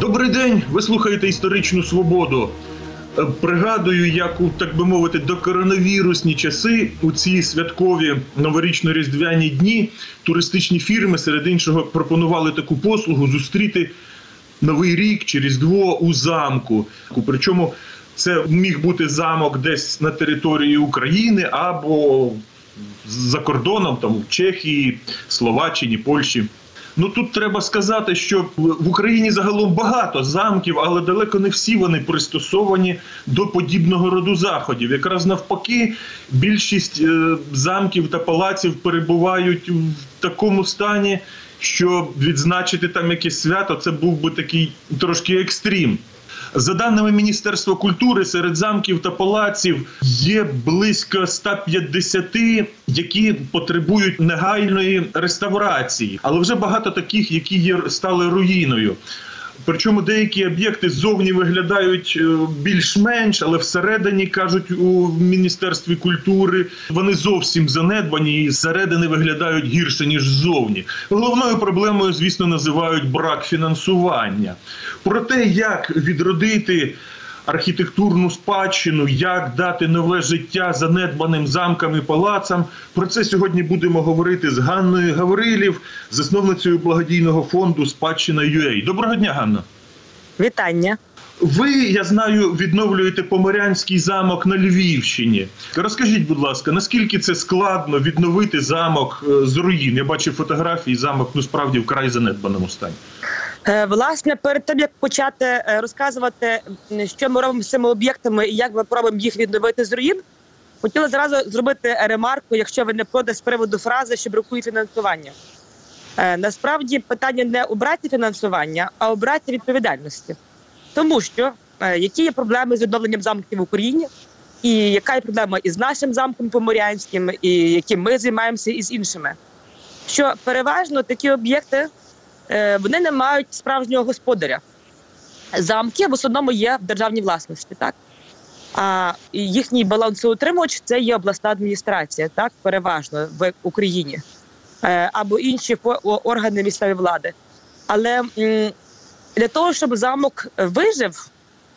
Добрий день. Ви слухаєте історичну свободу. Е, Пригадую, як у так би мовити, докоронавірусні часи у ці святкові новорічно-різдвяні дні туристичні фірми серед іншого пропонували таку послугу зустріти новий рік чи різдво у замку. Причому це міг бути замок десь на території України або за кордоном, там в Чехії, Словаччині, Польщі. Ну тут треба сказати, що в Україні загалом багато замків, але далеко не всі вони пристосовані до подібного роду заходів. Якраз навпаки, більшість е, замків та палаців перебувають в такому стані, що відзначити там якесь свято це був би такий трошки екстрім. За даними Міністерства культури, серед замків та палаців є близько 150, які потребують негайної реставрації, але вже багато таких, які стали руїною. Причому деякі об'єкти ззовні виглядають е, більш-менш, але всередині кажуть у міністерстві культури вони зовсім занедбані і зсередини виглядають гірше ніж ззовні. Головною проблемою, звісно, називають брак фінансування. Про те, як відродити архітектурну спадщину, як дати нове життя занедбаним замкам і палацам. Про це сьогодні будемо говорити з Ганною Гаврилів, засновницею благодійного фонду Спадщина UA. Доброго дня, Ганна. Вітання. Ви, я знаю, відновлюєте Поморянський замок на Львівщині. Розкажіть, будь ласка, наскільки це складно відновити замок е, з руїн? Я бачив фотографії, замок ну справді вкрай занедбаному стані. Е, Власне, перед тим як почати е, розказувати, що ми робимо з цими об'єктами і як ми пробуємо їх відновити з руїн, хотіла зразу зробити ремарку, якщо ви не проти з приводу фрази, що бракує фінансування. Е, Насправді питання не у браті фінансування, а у браті відповідальності. Тому що які є проблеми з відновленням замків в Україні, і яка є проблема із нашим замком Поморянським, і яким ми займаємося із іншими. Що переважно такі об'єкти вони не мають справжнього господаря. Замки в основному є в державній власності, так а їхній балансоутримувач це є обласна адміністрація, так переважно в Україні Е, або інші органи місцевої влади. Але для того, щоб замок вижив,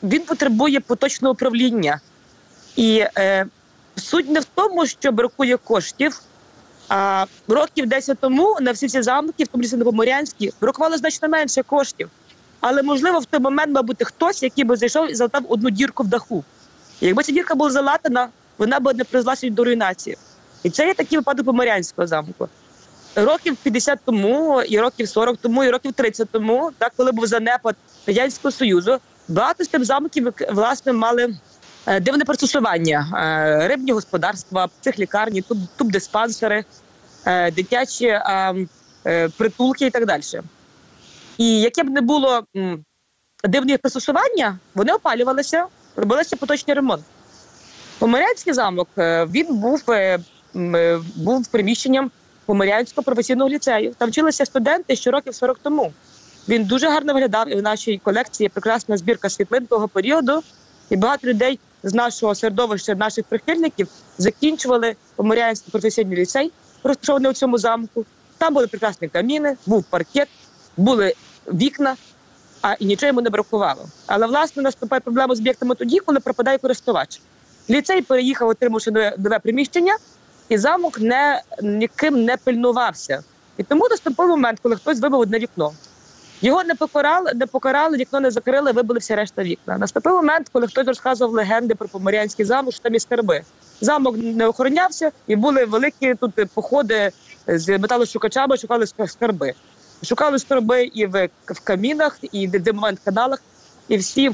він потребує поточного управління. І е, суть не в тому, що бракує коштів. А років 10 тому на всі ці замки, в тому числі на Поморянській, бракувало значно менше коштів. Але можливо в той момент, мабуть, хтось, який би зайшов і залатав одну дірку в даху. Якби ця дірка була залатана, вона б не призвелася до руйнації. І це є такий випадок Поморянського замку. Років 50 тому, і років 40 тому, і років 30 тому, так коли був занепад радянського союзу, багато з тих замків власне мали дивне пристосування: Е, рибні господарства, психлікарні, туб, тубдиспансери, е, дитячі е, притулки і так далі. І яке б не було м, дивні пристосування, вони опалювалися, робилися поточний ремонт. Помирянський замок він був, був приміщенням Помирянського професійного ліцею. Там вчилися студенти ще років 40 тому. Він дуже гарно виглядав, і в нашій колекції прекрасна збірка світлин того періоду. І багато людей з нашого середовища, наших прихильників, закінчували Поморянський професійний ліцей, розташований у цьому замку. Там були прекрасні каміни, був паркет, були вікна, а і нічого йому не бракувало. Але власне наступає проблема з об'єктами тоді, коли пропадає користувач. Ліцей переїхав, отримавши нове, нове приміщення, і замок не ніким не пильнувався. І тому наступив момент, коли хтось вибив одне вікно. Його не покарали, не покарали, вікно не закрили, вибили всі решта вікна. Наступив момент, коли хтось розказував легенди про Поморянський замок, що там є скарби. Замок не охоронявся, і були великі тут походи з металошукачами, шукали ска- скарби. Шукали скарби і в, камінах, і в димових каналах, і всі,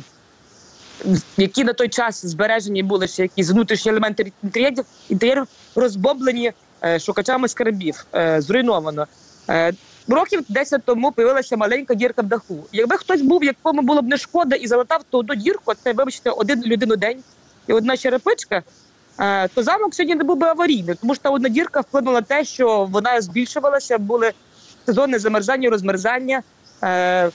які на той час збережені були ще якісь внутрішні елементи інтер'єрів, інтер'єрів розбомблені е, шукачами скарбів, е, зруйновано. Е, Років 10 тому появилася маленька дірка в даху. Якби хтось був, якому було б не шкода, і залатав ту одну дірку, це вибачте, один людину день і одна черепичка, е, то замок сьогодні не був би аварійний, тому що та одна дірка вплинула те, що вона збільшувалася, були сезонне замерзання, розмерзання. Е,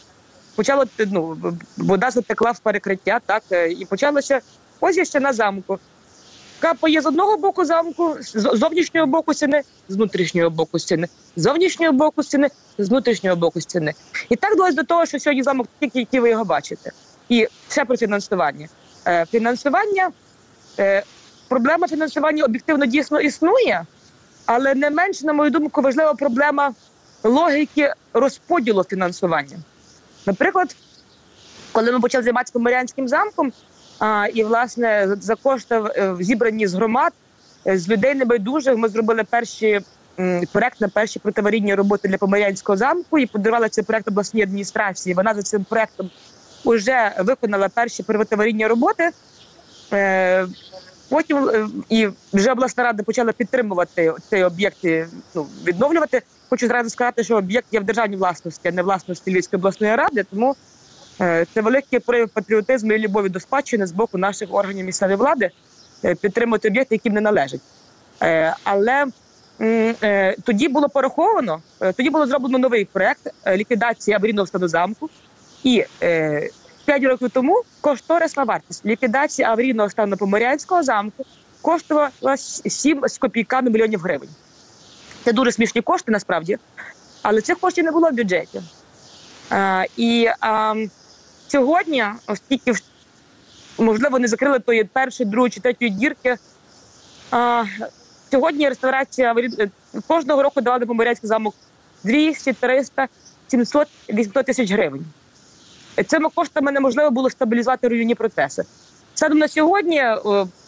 Почало ну, вода затекла в перекриття, так е, і почалося ось є ще на замку. Капає з одного боку замку, з зовнішнього боку стіни, з внутрішнього боку стіни, з зовнішнього боку стіни, з внутрішнього боку стіни. І так долось до того, що сьогодні замок такий, який ви його бачите. І все про фінансування. Е, фінансування, е, проблема фінансування об'єктивно дійсно існує, але не менш, на мою думку, важлива проблема логіки розподілу фінансування. Наприклад, коли ми почали займатися Поморянським замком, а, і власне за- кошти е, зібрані з громад, е, з людей небайдужих, ми зробили перші проект на перші протиаварійні роботи для Поморянського замку і подарували цей проект обласній адміністрації. Вона за цим проектом вже виконала перші протиаварійні роботи. Е, Потім і вже обласна рада почала підтримувати цей об'єкт, ну, відновлювати. Хочу зразу сказати, що об'єкт є в державній власності, а не власності Львівської обласної ради. Тому це великий прояв патріотизму і любові до спадщини з боку наших органів місцевої влади е, підтримувати об'єкти, яким не належать. Е, але е, тоді було пораховано, е, тоді було зроблено новий проект е, ліквідації аварійного стану замку. І е, п'ять років тому кошторисна вартість ліквідації аварійного стану Поморянського замку коштувала 7 з копійками мільйонів гривень. Це дуже смішні кошти насправді, але цих коштів не було в бюджеті. А, і а, сьогодні, оскільки можливо не закрили тої першої, другої чи третьої дірки. А, сьогодні реставрація е, кожного року давали Поморянський замок 200, 300, 700, 800 тисяч гривень. Цими коштами неможливо було стабілізувати руйнівні процеси. Станом на сьогодні,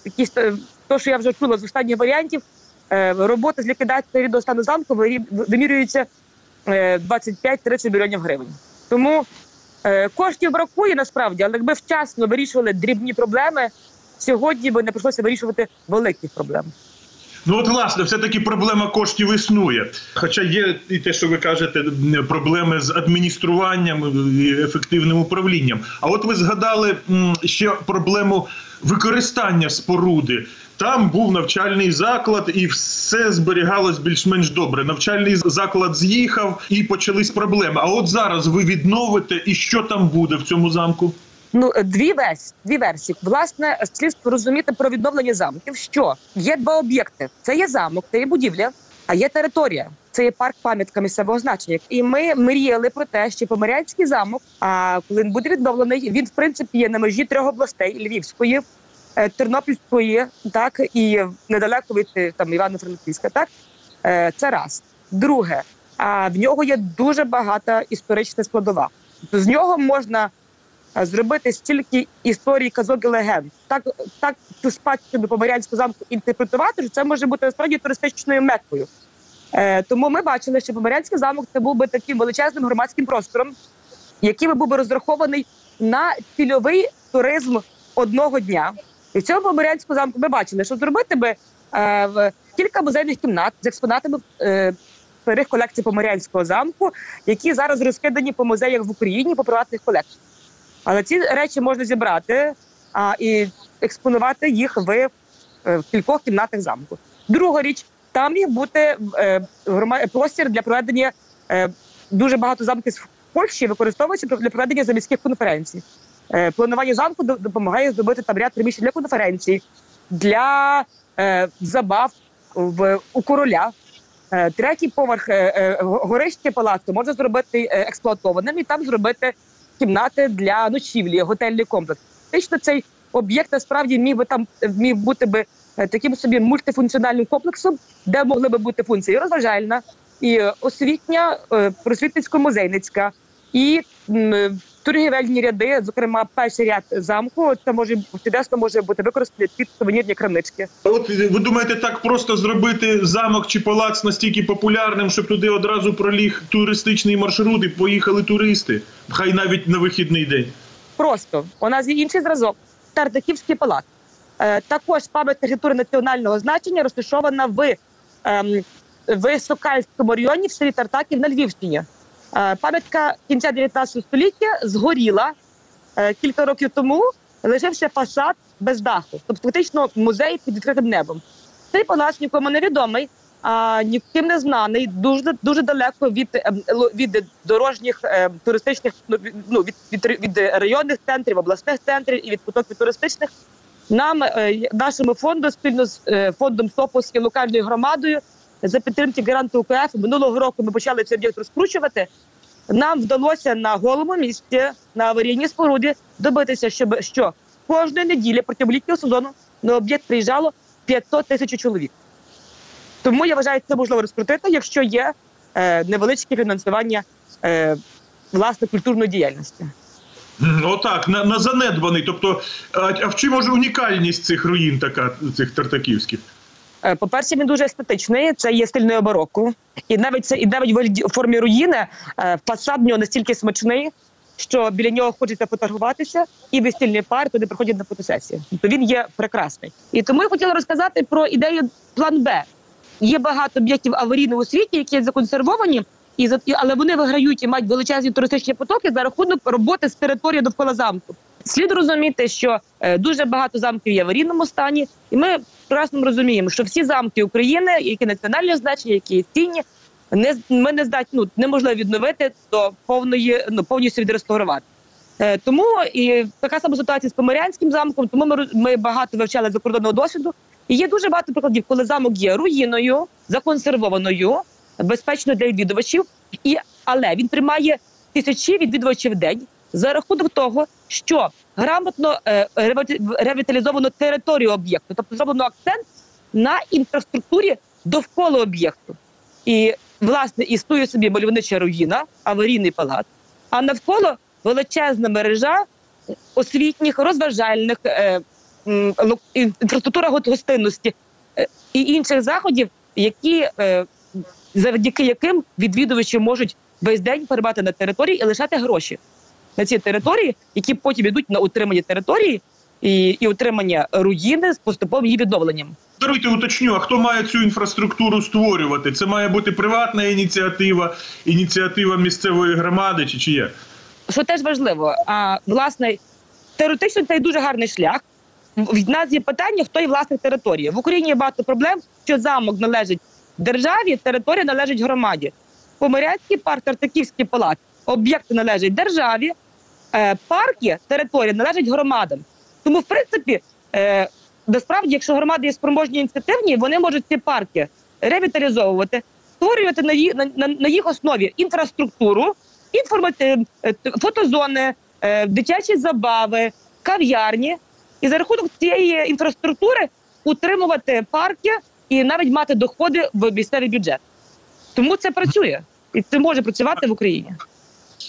якісь е, то, що я вже чула з останніх варіантів, е, роботи з ліквідації рідного стану замку вимірюються е, 25-30 мільйонів гривень. Тому е, коштів бракує насправді, але якби вчасно вирішували дрібні проблеми, сьогодні би не прийшлося вирішувати великі проблеми. Ну от власне, все-таки проблема коштів існує. Хоча є і те, що ви кажете, проблеми з адмініструванням і ефективним управлінням. А от ви згадали ще проблему використання споруди. Там був навчальний заклад, і все зберігалось більш-менш добре. Навчальний заклад з'їхав і почались проблеми. А от зараз ви відновите, і що там буде в цьому замку? Ну, е, дві версії, дві версії. Власне, слід розуміти про відновлення замків, що є два об'єкти: це є замок, це є будівля, а є територія. Це є парк пам'ятка місцевого значення. І ми мріяли про те, що Поморянський замок, а коли він буде відновлений, він в принципі є на межі трьох областей: Львівської, Тернопільської, так і недалеко від е, там Івано-Франківська. Так Е, це раз. Друге, а в нього є дуже багата історична складова. З нього можна е, зробити стільки історій, казок і легенд. Так, так цю спадщину Поморянського замку інтерпретувати, що це може бути насправді туристичною мекою. Е, тому ми бачили, що Поморянський замок це був би таким величезним громадським простором, який би був би розрахований на цільовий туризм одного дня. І в цьому Поморянському замку ми бачили, що зробити би е, кілька музейних кімнат з експонатами е, старих колекцій Поморянського замку, які зараз розкидані по музеях в Україні по приватних колекціях. Але ці речі можна зібрати а, і експонувати їх в, е, в кількох кімнатах замку. Друга річ, там міг бути е, грома- простір для проведення е, дуже багато замків в Польщі використовується для проведення заміських конференцій. Е, планування замку допомагає зробити там ряд приміщень для конференцій, для е, забав в, у короля. Е, Третій поверх е, е, горище палацу можна зробити е, експлуатованим і там зробити кімнати для ночівлі, готельний комплекс. Фактично цей об'єкт насправді міг би там міг бути би таким собі мультифункціональним комплексом, де могли би бути функції розважальна, і освітня, просвітницько-музейницька, і торгівельні ряди, зокрема, перший ряд замку, це може чудесно може бути використаний під сувенірні крамнички. От ви думаєте, так просто зробити замок чи палац настільки популярним, щоб туди одразу проліг туристичний маршрут і поїхали туристи, хай навіть на вихідний день. Просто у нас є інший зразок Тартаківський палац. Е, також пам'ятка архітектури національного значення розташована в, ем, в Сокальському районі в селі Тартаків на Львівщині. Е, пам'ятка кінця 19 століття згоріла е, кілька років тому, лишився фасад без даху, тобто фактично музей під відкритим небом. Цей палац нікому не відомий, а ніким не знаний, дуже дуже далеко від, ем, від дорожніх ем, туристичних ну, від- ну, від, від, від районних центрів, обласних центрів і від потоків туристичних. Нам е, нашому фонду спільно з фондом СОПОС і локальною громадою за підтримки гаранту УКФ минулого року ми почали цей об'єкт розкручувати. Нам вдалося на голому місці на аварійній споруді добитися, щоб що кожної неділі протягом літнього сезону на об'єкт приїжджало 500 тисяч чоловік. Тому я вважаю, це можливо розкрутити, якщо є е, невеличке фінансування е, власне культурної діяльності. Отак, на, на занедбаний. Тобто, а, а в чому ж унікальність цих руїн така, цих тартаківських? Е, По-перше, він дуже естетичний. Це є стильною бароко. І навіть це і навіть в формі руїни е, фасад в нього настільки смачний, що біля нього хочеться фотографуватися, і весільні пари туди приходять на фотосесію. Тобто він є прекрасний. І тому я хотіла розказати про ідею план Б. Є багато об'єктів аварійного світі, які законсервовані, і за- і- але вони виграють і мають величезні туристичні потоки за рахунок роботи з території довкола замку. Слід розуміти, що е, дуже багато замків є в аварійному стані, і ми прекрасно розуміємо, що всі замки України, які національні значення, які цінні, не ми не здатні ну, неможливо відновити до повної ну повністю відреставрувати. Е, тому і така сама ситуація з Поморянським замком. Тому ми ми багато вивчали закордонного досвіду. І є дуже багато прикладів, коли замок є руїною, законсервованою, безпечно для відвідувачів, і але він тримає тисячі відвідувачів в день за рахунок того, що грамотно е, ревіталізовано територію об'єкту, тобто зроблено акцент на інфраструктурі довкола об'єкту. І власне існує собі мальовнича руїна, аварійний палац, а навколо величезна мережа освітніх, розважальних е, м, інфраструктура гостинності е, і інших заходів, які е, завдяки яким відвідувачі можуть весь день перебувати на території і лишати гроші на ці території, які потім йдуть на утримання території і, і утримання руїни з поступовим її відновленням. Даруйте, уточню, а хто має цю інфраструктуру створювати? Це має бути приватна ініціатива, ініціатива місцевої громади чи чия? що теж важливо. А власне, теоретично це дуже гарний шлях. Від нас є питання, хто є власник території. В Україні є багато проблем, що замок належить державі, територія належить громаді. Помирянський парк, Тартаківський палац, об'єкти належать державі, парки, територія належать громадам. Тому, в принципі, е, насправді, якщо громади є спроможні ініціативні, вони можуть ці парки ревіталізовувати, створювати на, ї- на, на, їх основі інфраструктуру, інформати, е, фотозони, е, дитячі забави, кав'ярні, і за рахунок цієї інфраструктури утримувати парки і навіть мати доходи в місцевий бюджет. Тому це працює і це може працювати в Україні.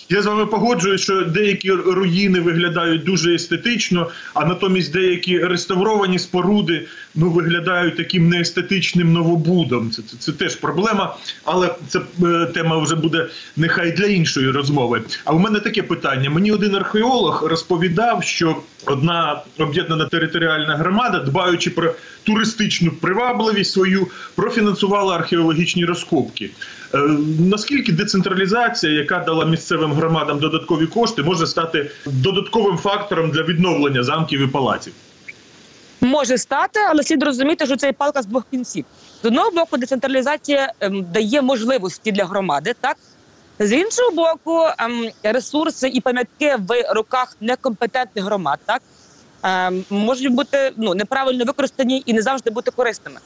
Я з вами погоджуюсь, що деякі руїни виглядають дуже естетично, а натомість деякі реставровані споруди ну виглядають таким неестетичним новобудом. Це, це, це теж проблема, але це е, тема вже буде нехай для іншої розмови. А в мене таке питання: мені один археолог розповідав, що одна об'єднана територіальна громада, дбаючи про туристичну привабливість свою, профінансувала археологічні розкопки. Е, Наскільки децентралізація, яка дала місцевим громадам додаткові кошти, може стати додатковим фактором для відновлення замків і палаців? Може стати, але слід розуміти, що це палка з двох кінців. З одного боку, децентралізація ем, дає можливості для громади, так з іншого боку, ем, ресурси і пам'ятки в руках некомпетентних громад, так ем, можуть бути ну неправильно використані і не завжди бути корисними.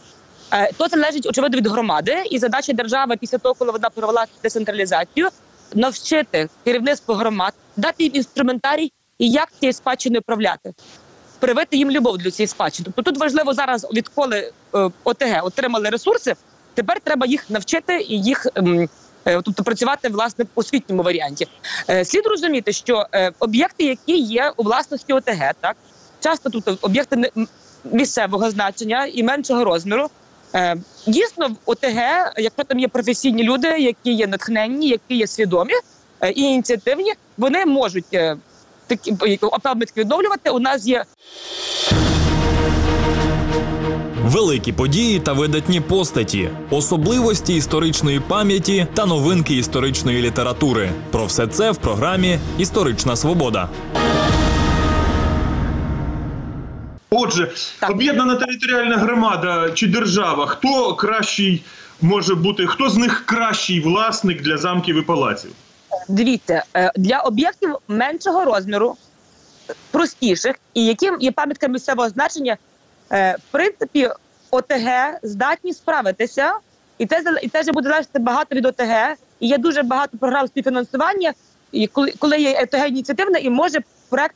Е, то залежить очевидно від громади, і задача держави після того, коли вона провела децентралізацію, навчити керівництво громад, дати їм інструментарій і як цією спадщиною управляти привити їм любов до цієї спадщини. Тобто тут важливо зараз, відколи е, ОТГ отримали ресурси, тепер треба їх навчити і їх. ем, е, Тобто працювати власне в освітньому варіанті. Е, Слід розуміти, що об'єкти, які є у власності ОТГ, так часто тут об'єкти місцевого значення і меншого розміру. Е, Дійсно, в ОТГ, якщо там є професійні люди, які є натхненні, які є свідомі е, і ініціативні, вони можуть е, такі е, відновлювати. У нас є Великі події та видатні постаті, особливості історичної пам'яті та новинки історичної літератури. Про все це в програмі Історична Свобода. Отже, Так. об'єднана територіальна громада чи держава, хто кращий може бути, хто з них кращий власник для замків і палаців? Дивіться, е, для об'єктів меншого розміру простіших і яким є пам'ятка місцевого значення, е, в принципі, ОТГ здатні справитися, і це і це вже буде залежати багато від ОТГ. І є дуже багато програм співфінансування, і коли, коли є ОТГ ініціативна і може проект,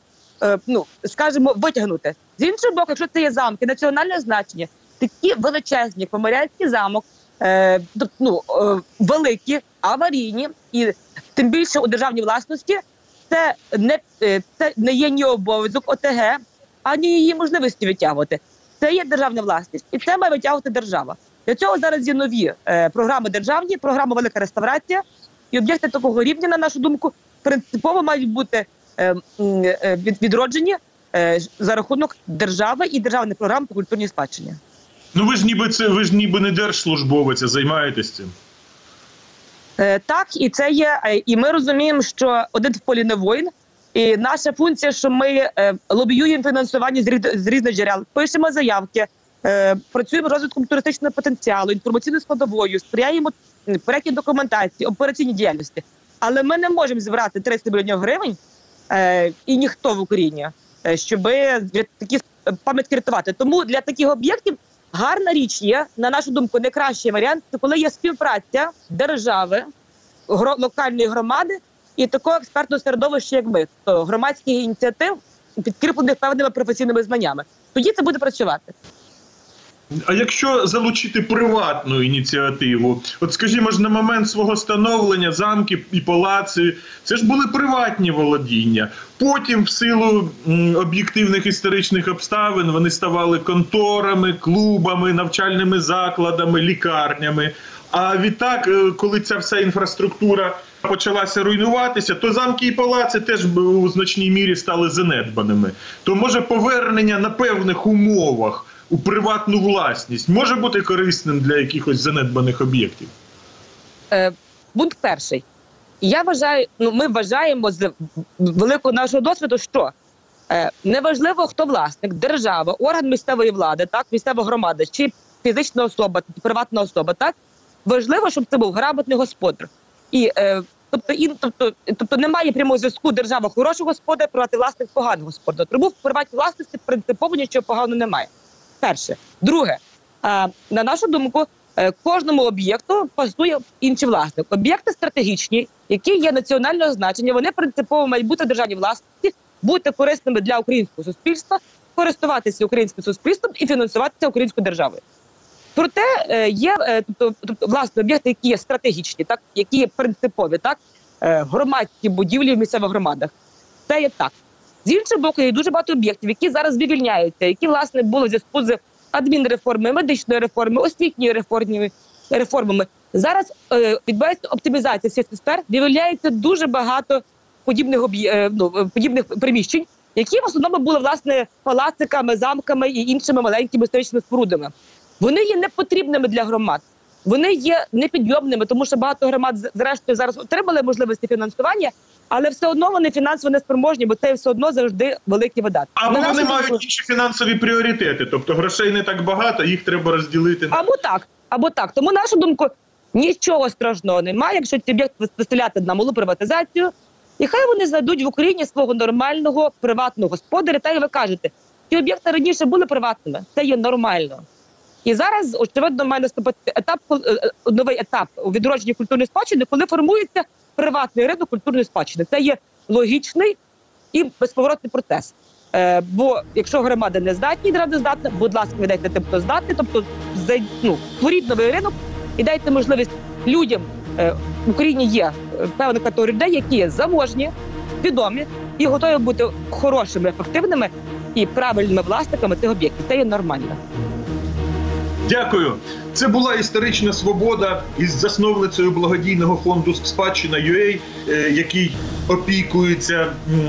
ну скажімо, витягнути. З іншого боку, якщо це є замки національного значення, такі величезні, Поморянський замок, е, ну, е, великі, аварійні, і тим більше у державній власності, це не, е, це не є ні обов'язок ОТГ, ані її можливості витягувати. Це є державна власність, і це має витягувати держава. Для цього зараз є нові е, програми державні, програма Велика реставрація. І об'єкти такого рівня, на нашу думку, принципово мають бути е, е, відроджені е, за рахунок держави і державних програм по культурній спадщині. Ну ви ж ніби це ви ж ніби не держслужбовець, а займаєтесь цим. Е, Так, і це є. е, І ми розуміємо, що один в полі не воїн. І наша функція, що ми е, лобіюємо фінансування з різних джерел, пишемо заявки, е, працюємо розвитком туристичного потенціалу, інформаційною складовою, сприяємо проектній документації, операційній діяльності. Але ми не можемо зібрати 300 мільйонів гривень е, і ніхто в Україні, е, щоб такі е, пам'ятки рятувати. Тому для таких об'єктів гарна річ є, на нашу думку, найкращий варіант, це коли є співпраця держави, локальної громади і такого експертного середовища, як ми, то громадських ініціатив, підкріплених певними професійними знаннями. Тоді це буде працювати. А якщо залучити приватну ініціативу, от скажімо ж, на момент свого становлення замки і палаци це ж були приватні володіння. Потім, в силу об'єктивних історичних обставин, вони ставали конторами, клубами, навчальними закладами, лікарнями. А відтак, е, коли ця вся інфраструктура почалася руйнуватися, то замки і палаци теж у значній мірі стали занедбаними. То може повернення на певних умовах у приватну власність може бути корисним для якихось занедбаних об'єктів. Е, пункт перший. Я вважаю, ну ми вважаємо з великого нашого досвіду, що е, неважливо, хто власник, держава, орган місцевої влади, так, місцева громада чи фізична особа, приватна особа, так важливо, щоб це був грамотний господар. І е, тобто, і, тобто, тобто немає прямого зв'язку держава хорошого господар, приватний власник поганого господар. Тому в приватній власності принципово нічого поганого немає. Перше, друге, е, на нашу думку, е, кожному об'єкту пасує інший власник. Об'єкти стратегічні, які є національного значення, вони принципово мають бути в державній власності, бути корисними для українського суспільства, користуватися українським суспільством і фінансуватися українською державою. Проте е, є тобто, тобто власне об'єкти, які є стратегічні, так які є принципові, так громадські будівлі в місцевих громадах. Це є так. З іншого боку, є дуже багато об'єктів, які зараз вивільняються, які власне були зв'язку з адмінреформою, медичною реформою, освітньою реформою, реформами. Зараз е, відбувається оптимізація всіх сфер, виявляється дуже багато подібних е, ну, е, подібних приміщень, які в основному були власне палациками, замками і іншими маленькими історичними спорудами. Вони є непотрібними для громад. Вони є непідйомними, тому що багато громад зрештою зараз отримали можливості фінансування, але все одно вони фінансово неспроможні, бо це все одно завжди великі видатки. Або вони думку- мають інші фінансові пріоритети, тобто грошей не так багато, їх треба розділити на Або так, або так. Тому, нашу думку, нічого страшного немає, якщо ці об'єкт виставляти на малу приватизацію, і хай вони знайдуть в Україні свого нормального приватного господаря. Та й ви кажете, ці об'єкти раніше були приватними, це є нормально. І зараз, очевидно, має наступити етап, е, е, новий етап у відродженні культурної спадщини, коли формується приватний ринок культурної спадщини. Це є логічний і безповоротний процес. Е, бо якщо громада не здатні, не здатна, будь ласка, віддайте тим, хто здатний, тобто ну, створіть новий ринок і дайте можливість людям е, в Україні є е, певна категорія людей, які є заможні, відомі і готові бути хорошими, ефективними і правильними власниками цих об'єктів. Це є нормально. Дякую. Це була історична свобода із засновницею благодійного фонду спадщина UA, е, який опікується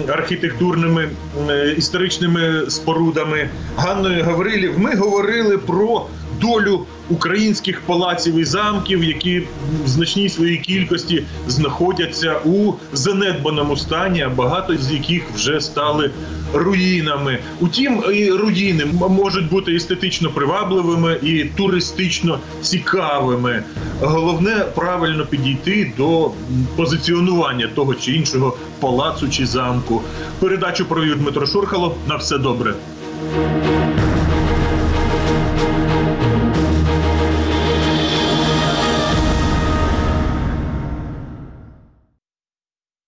архітектурними е, історичними спорудами. Ганною Гаврилів. Ми говорили про долю українських палаців і замків, які в значній своїй кількості знаходяться у занедбаному стані, а багато з яких вже стали руїнами. Утім, і руїни можуть бути естетично привабливими і туристично цікавими. Головне правильно підійти до позиціонування того чи іншого палацу чи замку. Передачу провів Дмитро Шурхало. На все добре.